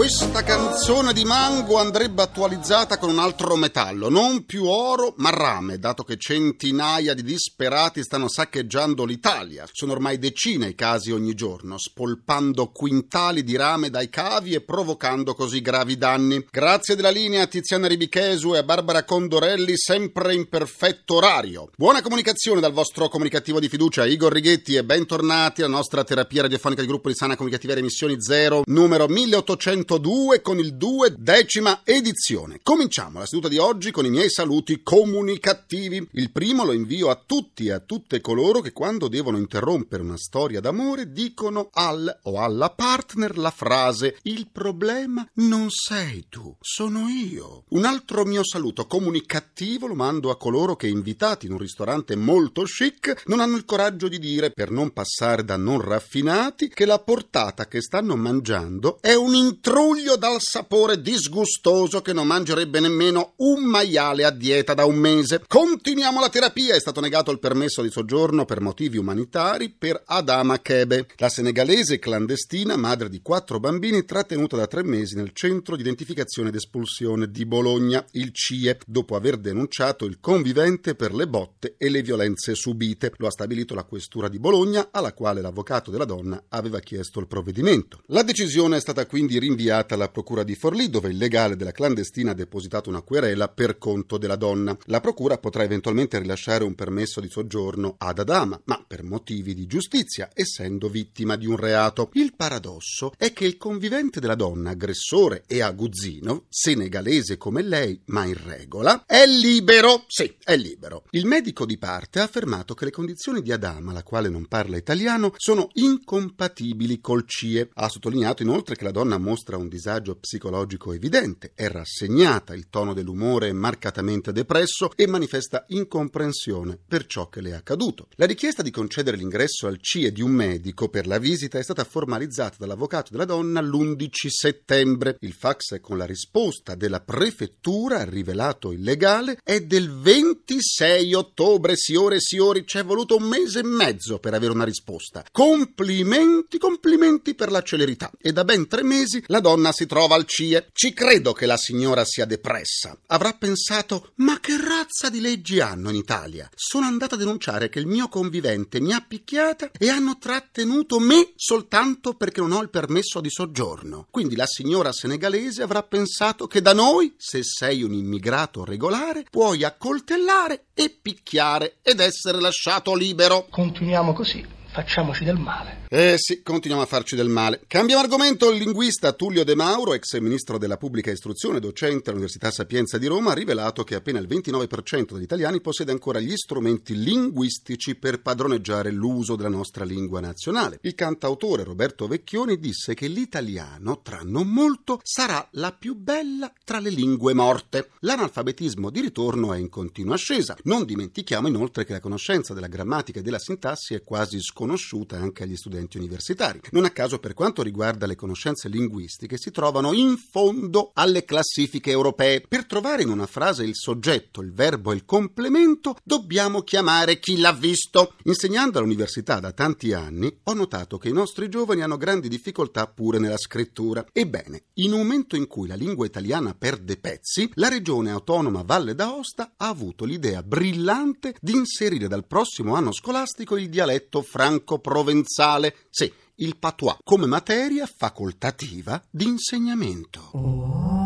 Questa canzone di Mango andrebbe attualizzata con un altro metallo, non più oro, ma rame, dato che centinaia di disperati stanno saccheggiando l'Italia. Sono ormai decine i casi ogni giorno, spolpando quintali di rame dai cavi e provocando così gravi danni. Grazie della linea a Tiziana Ribichesu e a Barbara Condorelli, sempre in perfetto orario. Buona comunicazione dal vostro comunicativo di fiducia, Igor Righetti, e bentornati alla nostra terapia radiofonica di gruppo di sana comunicativa Emissioni Zero, numero 1800 102 con il 2 decima edizione. Cominciamo la seduta di oggi con i miei saluti comunicativi. Il primo lo invio a tutti e a tutte coloro che quando devono interrompere una storia d'amore dicono al o alla partner la frase il problema non sei tu, sono io. Un altro mio saluto comunicativo lo mando a coloro che invitati in un ristorante molto chic non hanno il coraggio di dire per non passare da non raffinati che la portata che stanno mangiando è un intro Truglio dal sapore disgustoso che non mangerebbe nemmeno un maiale a dieta da un mese. Continuiamo la terapia. È stato negato il permesso di soggiorno per motivi umanitari per Adama Kebe, la senegalese clandestina, madre di quattro bambini, trattenuta da tre mesi nel centro di identificazione ed espulsione di Bologna, il CIE, dopo aver denunciato il convivente per le botte e le violenze subite. Lo ha stabilito la questura di Bologna, alla quale l'avvocato della donna aveva chiesto il provvedimento. La decisione è stata quindi rinviata inviata alla procura di Forlì, dove il legale della clandestina ha depositato una querela per conto della donna. La procura potrà eventualmente rilasciare un permesso di soggiorno ad Adama, ma per motivi di giustizia, essendo vittima di un reato. Il paradosso è che il convivente della donna, aggressore e aguzzino, senegalese come lei, ma in regola, è libero. Sì, è libero. Il medico di parte ha affermato che le condizioni di Adama, la quale non parla italiano, sono incompatibili col CIE. Ha sottolineato inoltre che la donna mostra un disagio psicologico evidente, è rassegnata, il tono dell'umore è marcatamente depresso e manifesta incomprensione per ciò che le è accaduto. La richiesta di concedere l'ingresso al CIE di un medico per la visita è stata formalizzata dall'avvocato della donna l'11 settembre. Il fax con la risposta della prefettura, rivelato illegale, è del 26 ottobre. Signore signori, ci è voluto un mese e mezzo per avere una risposta. Complimenti, complimenti per la celerità. E da ben tre mesi la donna donna si trova al CIE. Ci credo che la signora sia depressa. Avrà pensato: ma che razza di leggi hanno in Italia? Sono andata a denunciare che il mio convivente mi ha picchiata e hanno trattenuto me soltanto perché non ho il permesso di soggiorno. Quindi la signora senegalese avrà pensato che da noi, se sei un immigrato regolare, puoi accoltellare e picchiare ed essere lasciato libero. Continuiamo così facciamoci del male. Eh sì, continuiamo a farci del male. Cambiamo argomento. Il linguista Tullio De Mauro, ex ministro della pubblica istruzione, docente all'Università Sapienza di Roma, ha rivelato che appena il 29% degli italiani possiede ancora gli strumenti linguistici per padroneggiare l'uso della nostra lingua nazionale. Il cantautore Roberto Vecchioni disse che l'italiano, tra non molto, sarà la più bella tra le lingue morte. L'analfabetismo di ritorno è in continua ascesa. Non dimentichiamo inoltre che la conoscenza della grammatica e della sintassi è quasi sconosciuta conosciuta anche agli studenti universitari. Non a caso, per quanto riguarda le conoscenze linguistiche, si trovano in fondo alle classifiche europee. Per trovare in una frase il soggetto, il verbo e il complemento, dobbiamo chiamare chi l'ha visto. Insegnando all'università da tanti anni, ho notato che i nostri giovani hanno grandi difficoltà pure nella scrittura. Ebbene, in un momento in cui la lingua italiana perde pezzi, la regione autonoma Valle d'Aosta ha avuto l'idea brillante di inserire dal prossimo anno scolastico il dialetto franco franco-provenzale, sì, il patois, come materia facoltativa di insegnamento. Oh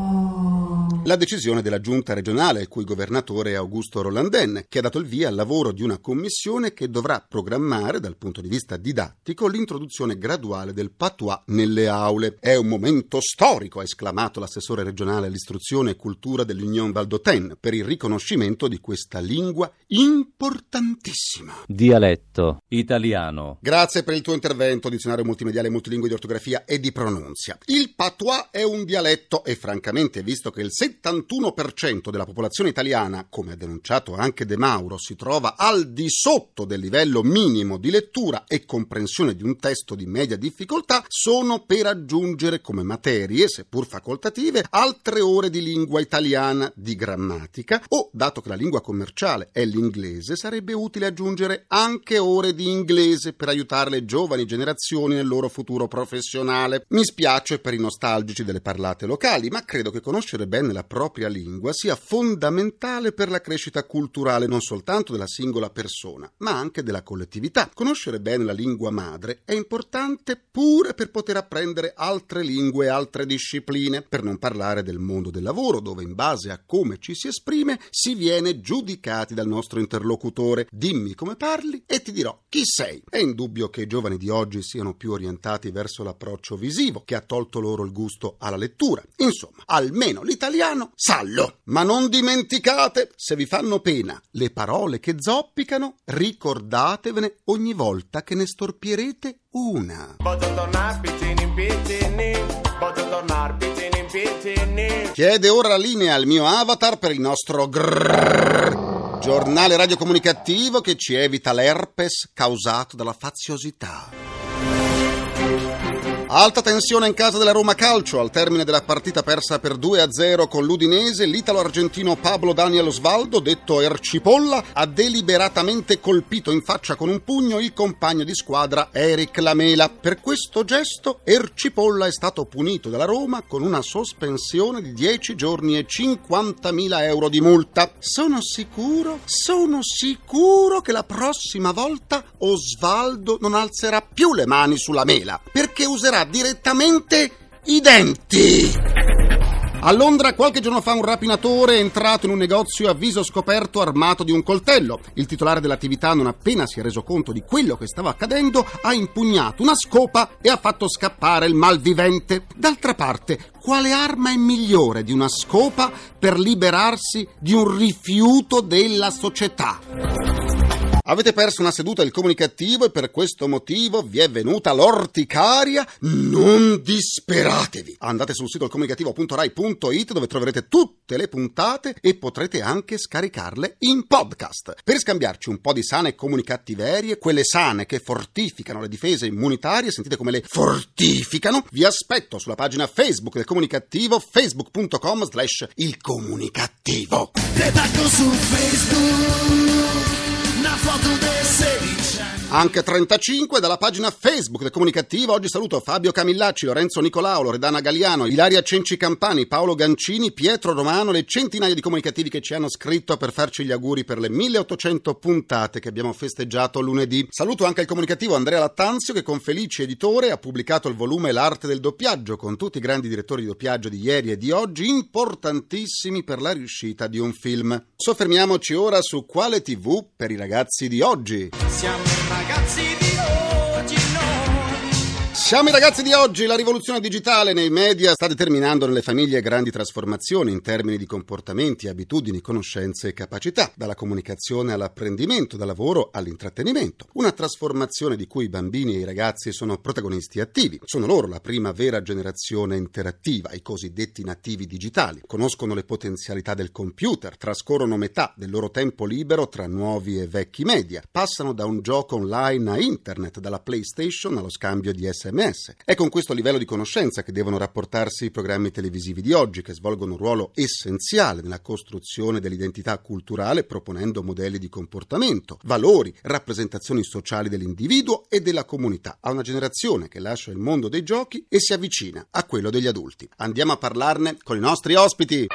la decisione della giunta regionale, il cui governatore è Augusto Rolandin, che ha dato il via al lavoro di una commissione che dovrà programmare, dal punto di vista didattico, l'introduzione graduale del patois nelle aule. È un momento storico, ha esclamato l'assessore regionale all'istruzione e cultura dell'Union Valdoten, per il riconoscimento di questa lingua importantissima. Dialetto italiano. Grazie per il tuo intervento, dizionario multimediale multilingue di ortografia e di pronunzia. Il patois è un dialetto e francamente, visto che il 71% della popolazione italiana, come ha denunciato anche De Mauro, si trova al di sotto del livello minimo di lettura e comprensione di un testo di media difficoltà, sono per aggiungere come materie, seppur facoltative, altre ore di lingua italiana, di grammatica o, dato che la lingua commerciale è l'inglese, sarebbe utile aggiungere anche ore di inglese per aiutare le giovani generazioni nel loro futuro professionale. Mi spiace per i nostalgici delle parlate locali, ma credo che conoscere bene la propria lingua sia fondamentale per la crescita culturale non soltanto della singola persona, ma anche della collettività. Conoscere bene la lingua madre è importante pure per poter apprendere altre lingue e altre discipline, per non parlare del mondo del lavoro, dove in base a come ci si esprime si viene giudicati dal nostro interlocutore. Dimmi come parli e ti dirò chi sei. È indubbio che i giovani di oggi siano più orientati verso l'approccio visivo, che ha tolto loro il gusto alla lettura. Insomma, almeno l'italiano sallo. Ma non dimenticate, se vi fanno pena le parole che zoppicano, ricordatevene ogni volta che ne storpierete una. Chiede ora la linea al mio avatar per il nostro grrrr, giornale radiocomunicativo che ci evita l'herpes causato dalla faziosità. Alta tensione in casa della Roma Calcio. Al termine della partita persa per 2-0 con l'Udinese, l'italo-argentino Pablo Daniel Osvaldo, detto Ercipolla, ha deliberatamente colpito in faccia con un pugno il compagno di squadra Eric Lamela. Per questo gesto, Ercipolla è stato punito dalla Roma con una sospensione di 10 giorni e 50.000 euro di multa. Sono sicuro, sono sicuro che la prossima volta Osvaldo non alzerà più le mani sulla mela, perché userà direttamente i denti. A Londra qualche giorno fa un rapinatore è entrato in un negozio a viso scoperto armato di un coltello. Il titolare dell'attività, non appena si è reso conto di quello che stava accadendo, ha impugnato una scopa e ha fatto scappare il malvivente. D'altra parte, quale arma è migliore di una scopa per liberarsi di un rifiuto della società? Avete perso una seduta del comunicativo e per questo motivo vi è venuta l'orticaria? Non disperatevi! Andate sul sito comunicativo.rai.it dove troverete tutte le puntate e potrete anche scaricarle in podcast. Per scambiarci un po' di sane comunicattiverie, quelle sane che fortificano le difese immunitarie, sentite come le fortificano, vi aspetto sulla pagina Facebook del comunicativo facebook.com slash il comunicativo. su Facebook na foto dele. Anche 35 dalla pagina Facebook del Comunicativo. Oggi saluto Fabio Camillacci, Lorenzo Nicolao, Loredana Galliano, Ilaria Cenci Campani, Paolo Gancini, Pietro Romano, le centinaia di comunicativi che ci hanno scritto per farci gli auguri per le 1800 puntate che abbiamo festeggiato lunedì. Saluto anche il comunicativo Andrea Lattanzio che con Felici Editore ha pubblicato il volume L'arte del doppiaggio con tutti i grandi direttori di doppiaggio di ieri e di oggi importantissimi per la riuscita di un film. Soffermiamoci ora su quale TV per i ragazzi di oggi. Siamo ragazzi di oggi, noi. Siamo i ragazzi di oggi, la rivoluzione digitale nei media sta determinando nelle famiglie grandi trasformazioni in termini di comportamenti, abitudini, conoscenze e capacità, dalla comunicazione all'apprendimento, dal lavoro all'intrattenimento. Una trasformazione di cui i bambini e i ragazzi sono protagonisti attivi. Sono loro la prima vera generazione interattiva, i cosiddetti nativi digitali. Conoscono le potenzialità del computer, trascorrono metà del loro tempo libero tra nuovi e vecchi media, passano da un gioco online a internet, dalla PlayStation allo scambio di SMS sms. È con questo livello di conoscenza che devono rapportarsi i programmi televisivi di oggi, che svolgono un ruolo essenziale nella costruzione dell'identità culturale, proponendo modelli di comportamento, valori, rappresentazioni sociali dell'individuo e della comunità, a una generazione che lascia il mondo dei giochi e si avvicina a quello degli adulti. Andiamo a parlarne con i nostri ospiti.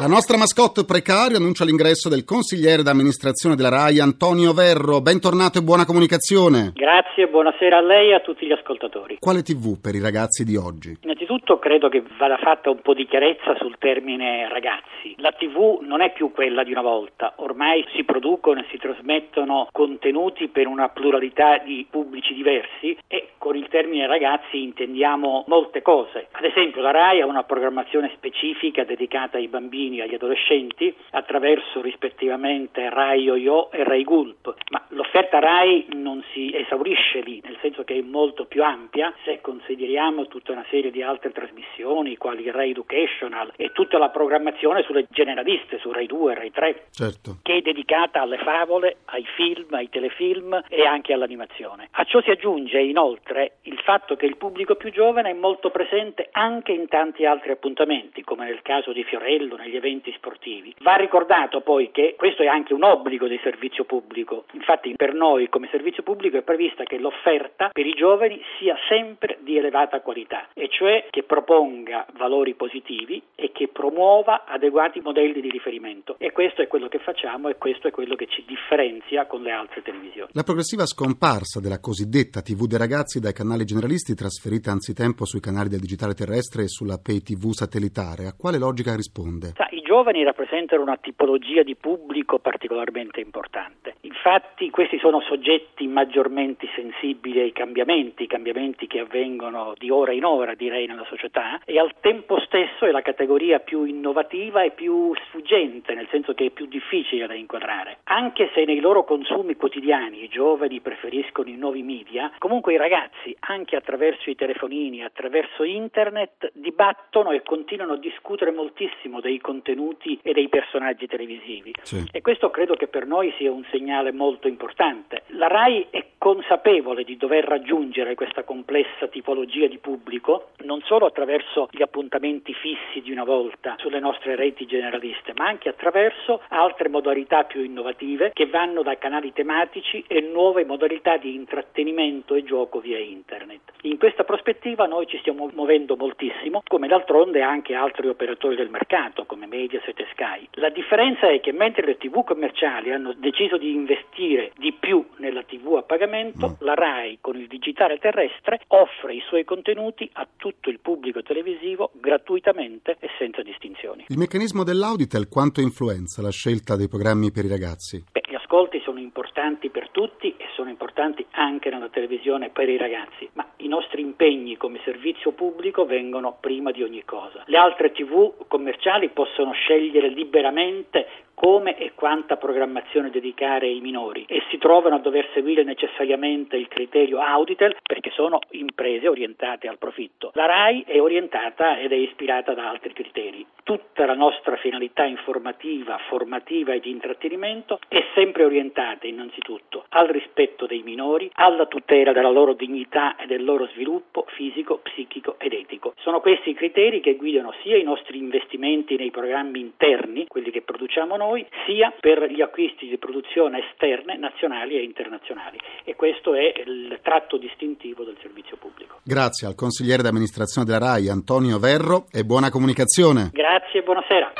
La nostra mascotte precario annuncia l'ingresso del consigliere d'amministrazione della RAI Antonio Verro. Bentornato e buona comunicazione. Grazie, buonasera a lei e a tutti gli ascoltatori. Quale TV per i ragazzi di oggi? Innanzitutto credo che vada fatta un po' di chiarezza sul termine ragazzi. La TV non è più quella di una volta, ormai si producono e si trasmettono contenuti per una pluralità di pubblici diversi e con il termine ragazzi intendiamo molte cose. Ad esempio la RAI ha una programmazione specifica dedicata ai bambini bambini e agli adolescenti attraverso rispettivamente Rai Yo-Yo e Rai Gulp, ma l'offerta Rai non si esaurisce lì, nel senso che è molto più ampia se consideriamo tutta una serie di altre trasmissioni quali Rai Educational e tutta la programmazione sulle generaliste, su Rai 2, Rai 3, certo. che è dedicata alle favole, ai film, ai telefilm e anche all'animazione. A ciò si aggiunge inoltre il fatto che il pubblico più giovane è molto presente anche in tanti altri appuntamenti, come nel caso di Fiorello, negli eventi sportivi. Va ricordato poi che questo è anche un obbligo di servizio pubblico. Infatti per noi come servizio pubblico è prevista che l'offerta per i giovani sia sempre di elevata qualità, e cioè che proponga valori positivi e che promuova adeguati modelli di riferimento. E questo è quello che facciamo e questo è quello che ci differenzia con le altre televisioni. La progressiva scomparsa della cosiddetta TV dei ragazzi dai canali generalisti trasferita anzitempo sui canali del digitale terrestre e sulla pay TV satellitare, a quale logica risponde? Giovani rappresentano una tipologia di pubblico particolarmente importante. Infatti questi sono soggetti maggiormente sensibili ai cambiamenti, cambiamenti che avvengono di ora in ora direi nella società e al tempo stesso è la categoria più innovativa e più sfuggente, nel senso che è più difficile da inquadrare. Anche se nei loro consumi quotidiani i giovani preferiscono i nuovi media, comunque i ragazzi, anche attraverso i telefonini, attraverso internet, dibattono e continuano a discutere moltissimo dei contenuti e dei personaggi televisivi. Sì. E questo credo che per noi sia un segnale molto importante. La RAI è consapevole di dover raggiungere questa complessa tipologia di pubblico, non solo attraverso gli appuntamenti fissi di una volta sulle nostre reti generaliste, ma anche attraverso altre modalità più innovative che vanno da canali tematici e nuove modalità di intrattenimento e gioco via internet. In questa prospettiva noi ci stiamo muovendo moltissimo, come d'altronde anche altri operatori del mercato come Mediaset e Sky. La differenza è che mentre le TV commerciali hanno deciso di investire di più nella TV a pagamento, la RAI con il digitale terrestre offre i suoi contenuti a tutto il pubblico televisivo gratuitamente e senza distinzioni. Il meccanismo dell'Auditel quanto influenza la scelta dei programmi per i ragazzi? Beh, gli ascolti sono importanti per tutti e sono importanti anche nella televisione per i ragazzi, ma i nostri impegni come servizio pubblico vengono prima di ogni cosa. Le altre TV commerciali possono scegliere liberamente come e quanta programmazione dedicare ai minori e si trovano a dover seguire necessariamente il criterio Auditel perché sono imprese orientate al profitto. La RAI è orientata ed è ispirata da altri criteri. Tutta la nostra finalità informativa, formativa e di intrattenimento è sempre orientata innanzitutto al rispetto dei minori, alla tutela della loro dignità e del loro sviluppo fisico, psichico ed etico. Sono questi i criteri che guidano sia i nostri investimenti nei programmi interni, quelli che produciamo noi, sia per gli acquisti di produzione esterne, nazionali e internazionali. E questo è il tratto distintivo del servizio pubblico. Grazie al consigliere d'amministrazione della RAI Antonio Verro e buona comunicazione. Grazie e buonasera.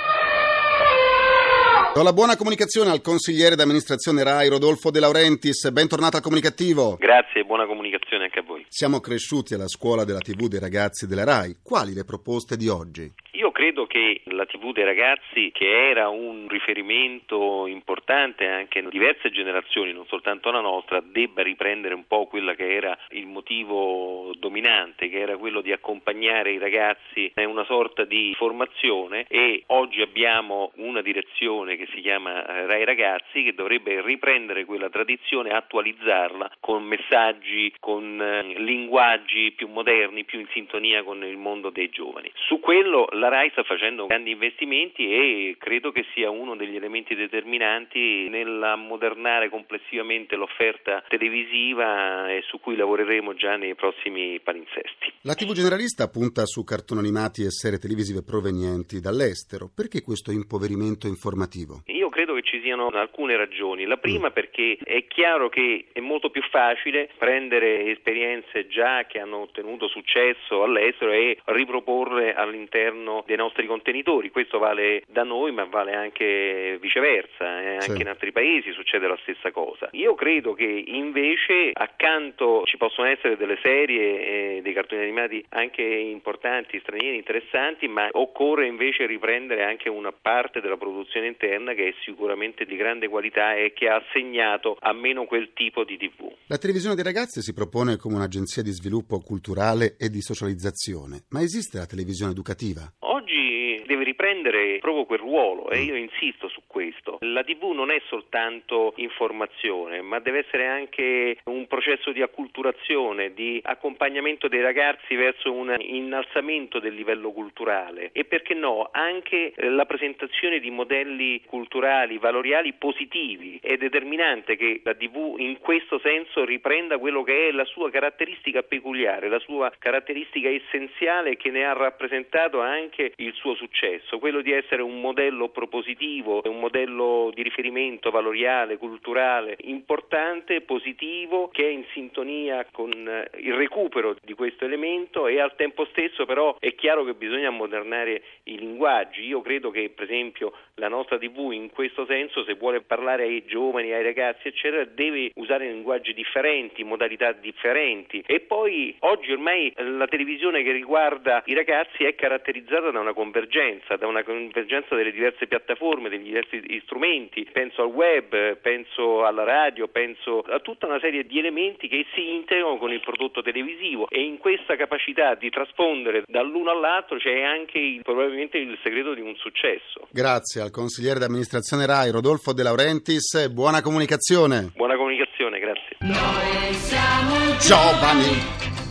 Do la buona comunicazione al consigliere d'amministrazione RAI Rodolfo De Laurentiis. Bentornato al comunicativo. Grazie e buona comunicazione anche a voi. Siamo cresciuti alla scuola della TV dei ragazzi della RAI. Quali le proposte di oggi? Io credo che la TV dei ragazzi, che era un riferimento importante anche in diverse generazioni, non soltanto la nostra, debba riprendere un po' quella che era il motivo dominante, che era quello di accompagnare i ragazzi in una sorta di formazione e oggi abbiamo una direzione che si chiama eh, Rai Ragazzi che dovrebbe riprendere quella tradizione attualizzarla con messaggi, con eh, linguaggi più moderni, più in sintonia con il mondo dei giovani. Su quello la Rai sta facendo grandi investimenti e credo che sia uno degli elementi determinanti nell'ammodernare complessivamente l'offerta televisiva e su cui lavoreremo già nei prossimi palinsesti. La TV generalista punta su cartoni animati e serie televisive provenienti dall'estero. Perché questo impoverimento informativo? Io credo che ci siano alcune ragioni. La prima perché è chiaro che è molto più facile prendere esperienze già che hanno ottenuto successo all'estero e riproporle all'interno dei nostri contenitori. Questo vale da noi ma vale anche viceversa, eh? anche Sì. in altri paesi succede la stessa cosa. Io credo che invece accanto ci possono essere delle serie e dei cartoni animati anche importanti, stranieri, interessanti, ma occorre invece riprendere anche una parte della produzione interna che è sicuramente di grande qualità e che ha segnato almeno quel tipo di TV. La televisione dei ragazzi si propone come un'agenzia di sviluppo culturale e di socializzazione, ma esiste la televisione educativa? Oggi deve riprendere proprio quel ruolo e io insisto su questo. La TV non è soltanto informazione, ma deve essere anche un processo di acculturazione, di accompagnamento dei ragazzi verso un innalzamento del livello culturale e perché no anche eh, la presentazione di modelli culturali, valoriali positivi. È determinante che la TV in questo senso riprenda quello che è la sua caratteristica peculiare, la sua caratteristica essenziale che ne ha rappresentato anche il suo successo, quello di essere un modello propositivo, un modello di riferimento valoriale, culturale, importante, positivo, che è in sintonia con eh, il recupero di questo elemento e al tempo stesso però è chiaro che bisogna ammodernare i linguaggi. Io credo che per esempio la nostra TV in questo senso, se vuole parlare ai giovani, ai ragazzi, eccetera, deve usare linguaggi differenti, modalità differenti. E poi oggi ormai la televisione che riguarda i ragazzi è caratterizzata da una convergenza, da una convergenza delle diverse piattaforme, degli diversi strumenti. Penso al web, penso alla radio, penso a tutta una serie di elementi che si integrano con il prodotto televisivo e in questa capacità di traspondere dall'uno all'altro c'è anche il, probabilmente il segreto di un successo. Grazie al consigliere d'amministrazione RAI Rodolfo De Laurentiis, buona comunicazione. Buona comunicazione, grazie. Noi siamo Giovani.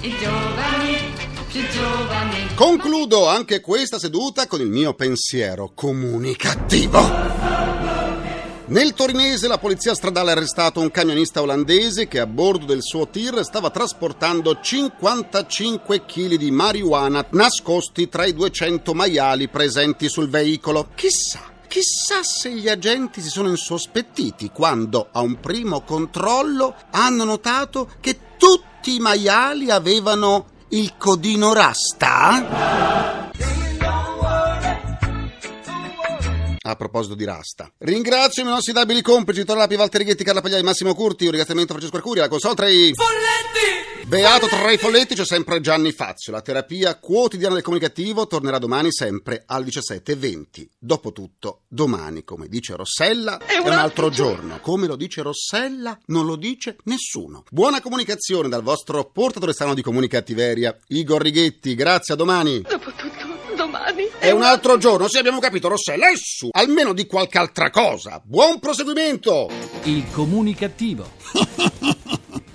i giovani, più giovani. Concludo anche questa seduta con il mio pensiero comunicativo. Nel torinese la polizia stradale ha arrestato un camionista olandese che a bordo del suo tir stava trasportando 55 kg di marijuana nascosti tra i 200 maiali presenti sul veicolo. Chissà Chissà se gli agenti si sono insospettiti quando, a un primo controllo, hanno notato che tutti i maiali avevano il codino rasta. A proposito di Rasta. Ringrazio i miei inossidabili complici, Vittorio Lapi, Walter Righetti, Carla Pagliai, Massimo Curti, un ringraziamento a Francesco Arcuri, la console tra i... Beato tra i folletti c'è sempre Gianni Fazio. La terapia quotidiana del comunicativo tornerà domani sempre alle 17.20. Dopotutto, domani, come dice Rossella, è un altro giorno. Come lo dice Rossella, non lo dice nessuno. Buona comunicazione dal vostro portatore strano di comunicattiveria, Igor Righetti. Grazie, a domani. Dopotutto, domani È un altro giorno, sì abbiamo capito Rossella, e su, almeno di qualche altra cosa. Buon proseguimento! Il comunicativo.